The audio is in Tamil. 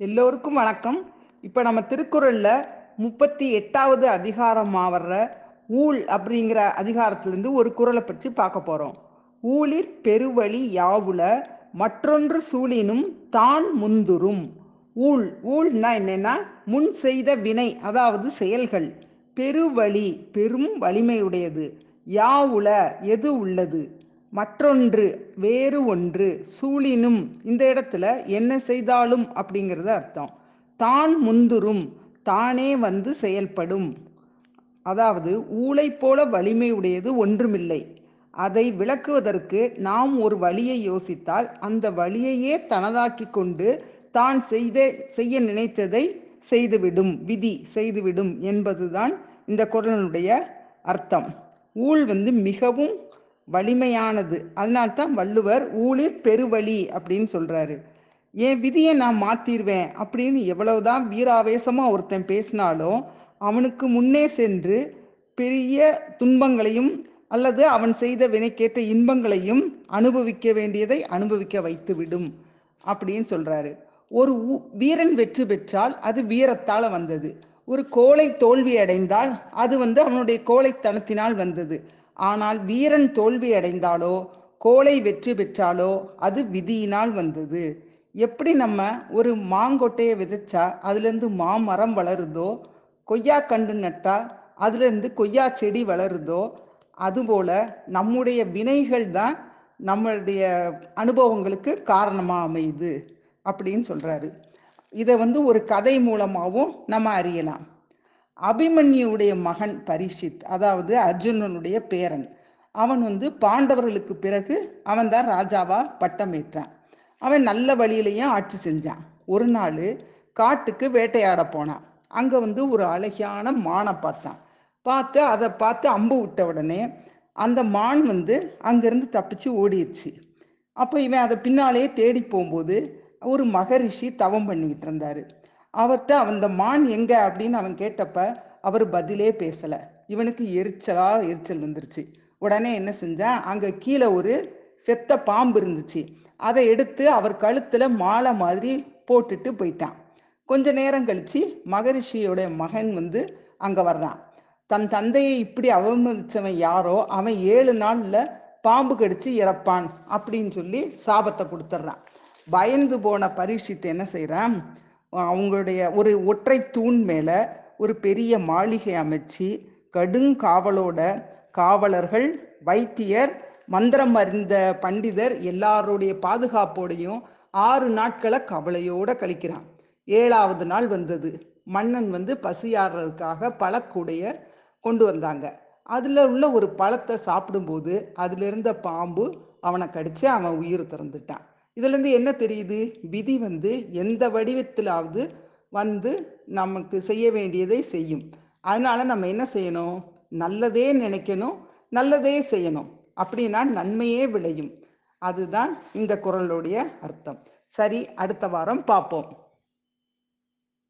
எல்லோருக்கும் வணக்கம். இப்போ நம்ம திருக்குறளில் முப்பத்தி எட்டாவது அதிகாரமாக வர்ற ஊழ் அப்படிங்கிற அதிகாரத்திலேருந்து ஒரு குறளை பற்றி பார்க்க போகிறோம் ஊழிற் பெருவழி யாவுல மற்றொன்று சூழினும் தான் முந்துரும் ஊழ் ஊழ்னா என்னென்னா முன் செய்த வினை அதாவது செயல்கள். பெருவழி பெரும் வலிமையுடையது. யாவுல எது உள்ளது? மற்றொன்று வேறு ஒன்று சூழினும் இந்த இடத்துல என்ன செய்தாலும் அப்படிங்கிறது அர்த்தம். தான் முந்துரும் தானே வந்து செயல்படும். அதாவது ஊளை போல வலிமை உடையது ஒன்றுமில்லை. அதை விளக்குவதற்கு நாம் ஒரு வழியை யோசித்தால் அந்த வழியையே தனதாக்கி கொண்டு தான் செய்த செய்ய நினைத்ததை செய்துவிடும். விதி செய்துவிடும் என்பதுதான் இந்த குரலினுடைய அர்த்தம். ஊழ் வந்து மிகவும் வலிமையானது. அதனால்தான் வள்ளுவர் ஊழிர் பெருவழி அப்படின்னு சொல்கிறாரு என் விதியை நான் மாற்றிடுவேன் அப்படின்னு எவ்வளவுதான் வீராவேசமாக ஒருத்தன் பேசினாலும் அவனுக்கு முன்னே சென்று பெரிய துன்பங்களையும் அல்லது அவன் செய்த வினைக்கேற்ற இன்பங்களையும் அனுபவிக்க வேண்டியதை அனுபவிக்க வைத்து விடும் அப்படின்னு சொல்கிறாரு ஒரு வீரன் வெற்றி பெற்றால் அது வீரத்தால் வந்தது. ஒரு கோழை தோல்வி அடைந்தால் அது வந்து அவனுடைய கோழைத்தனத்தினால் வந்தது. ஆனால் வீரன் தோல்வி அடைந்தாலோ கோழை வெற்றி பெற்றாலோ அது விதியினால் வந்தது. எப்படி நம்ம ஒரு மாங்கொட்டையை விதைச்சா அதுலேருந்து மாமரம் வளருதோ கொய்யா கண்டு நட்டா அதுலேருந்து கொய்யா செடி வளருதோ அதுபோல் நம்முடைய வினைகள் தான் நம்மளுடைய அனுபவங்களுக்கு காரணமாக அமையுது அப்படின்னு சொல்கிறாரு இதை வந்து ஒரு கதை மூலமாகவும் நம்ம அறியலாம். அபிமன்யுடைய மகன் பரிஷித் அதாவது அர்ஜுனனுடைய பேரன். அவன் வந்து பாண்டவர்களுக்கு பிறகு அவன் தான் ராஜாவா பட்டமேற்றான் அவன் நல்ல வழியிலையும் ஆட்சி செஞ்சான். ஒரு நாள் காட்டுக்கு வேட்டையாட போனான். அங்கே வந்து ஒரு அழகியான மானை பார்த்தான். பார்த்து அதை பார்த்து அம்பு விட்ட உடனே அந்த மான் வந்து அங்கேருந்து தப்பிச்சு ஓடிடுச்சு அப்போ இவன் அதை பின்னாலேயே தேடி போகும்போது ஒரு மகரிஷி தவம் பண்ணிக்கிட்டு இருந்தார். அவர்கிட்ட அந்த மான் எங்க? அப்படின்னு அவன் கேட்டப்ப அவர் பதிலே பேசலை. இவனுக்கு எரிச்சலா எரிச்சல் வந்துருச்சு. உடனே என்ன செஞ்சான் அங்கே கீழே ஒரு செத்த பாம்பு இருந்துச்சு. அதை எடுத்து அவர் கழுத்தில் மாலை மாதிரி போட்டுட்டு போயிட்டான். கொஞ்ச நேரம் கழித்து மகரிஷியோட மகன் வந்து அங்கே வர்றான். தன் தந்தையை இப்படி அவமதிச்சவன் யாரோ அவன் ஏழு நாளில் பாம்பு கடிச்சு இறப்பான் அப்படின்னு சொல்லி சாபத்தை கொடுத்துட்றான். பயந்து போன பரீட்சித்து என்ன செய்கிறான் அவங்களுடைய ஒரு ஒற்றை தூண் மேலே ஒரு பெரிய மாளிகை அமைச்சு கடுங்காவலோட காவலர்கள் வைத்தியர் மந்திரம் அறிந்த பண்டிதர் எல்லாருடைய பாதுகாப்போடையும் ஆறு நாட்களை கவலையோட கழிக்கிறான். ஏழாவது நாள் வந்தது. மன்னன் வந்து பசியாடுறதுக்காக பழக்கூடைய கொண்டு வந்தாங்க. அதில் உள்ள ஒரு பழத்தை சாப்பிடும்போது அதில் இருந்த பாம்பு அவனை கடித்து அவன் உயிர் திறந்துட்டான். இதுலேருந்து என்ன தெரியுது? விதி வந்து எந்த வடிவத்திலாவது வந்து நமக்கு செய்ய வேண்டியதை செய்யும். அதனால நம்ம என்ன செய்யணும்? நல்லதே நினைக்கணும் நல்லதே செய்யணும். அப்படின்னா நன்மையே விளையும். அதுதான் இந்த குரலுடைய அர்த்தம். சரி அடுத்த வாரம் பார்ப்போம்.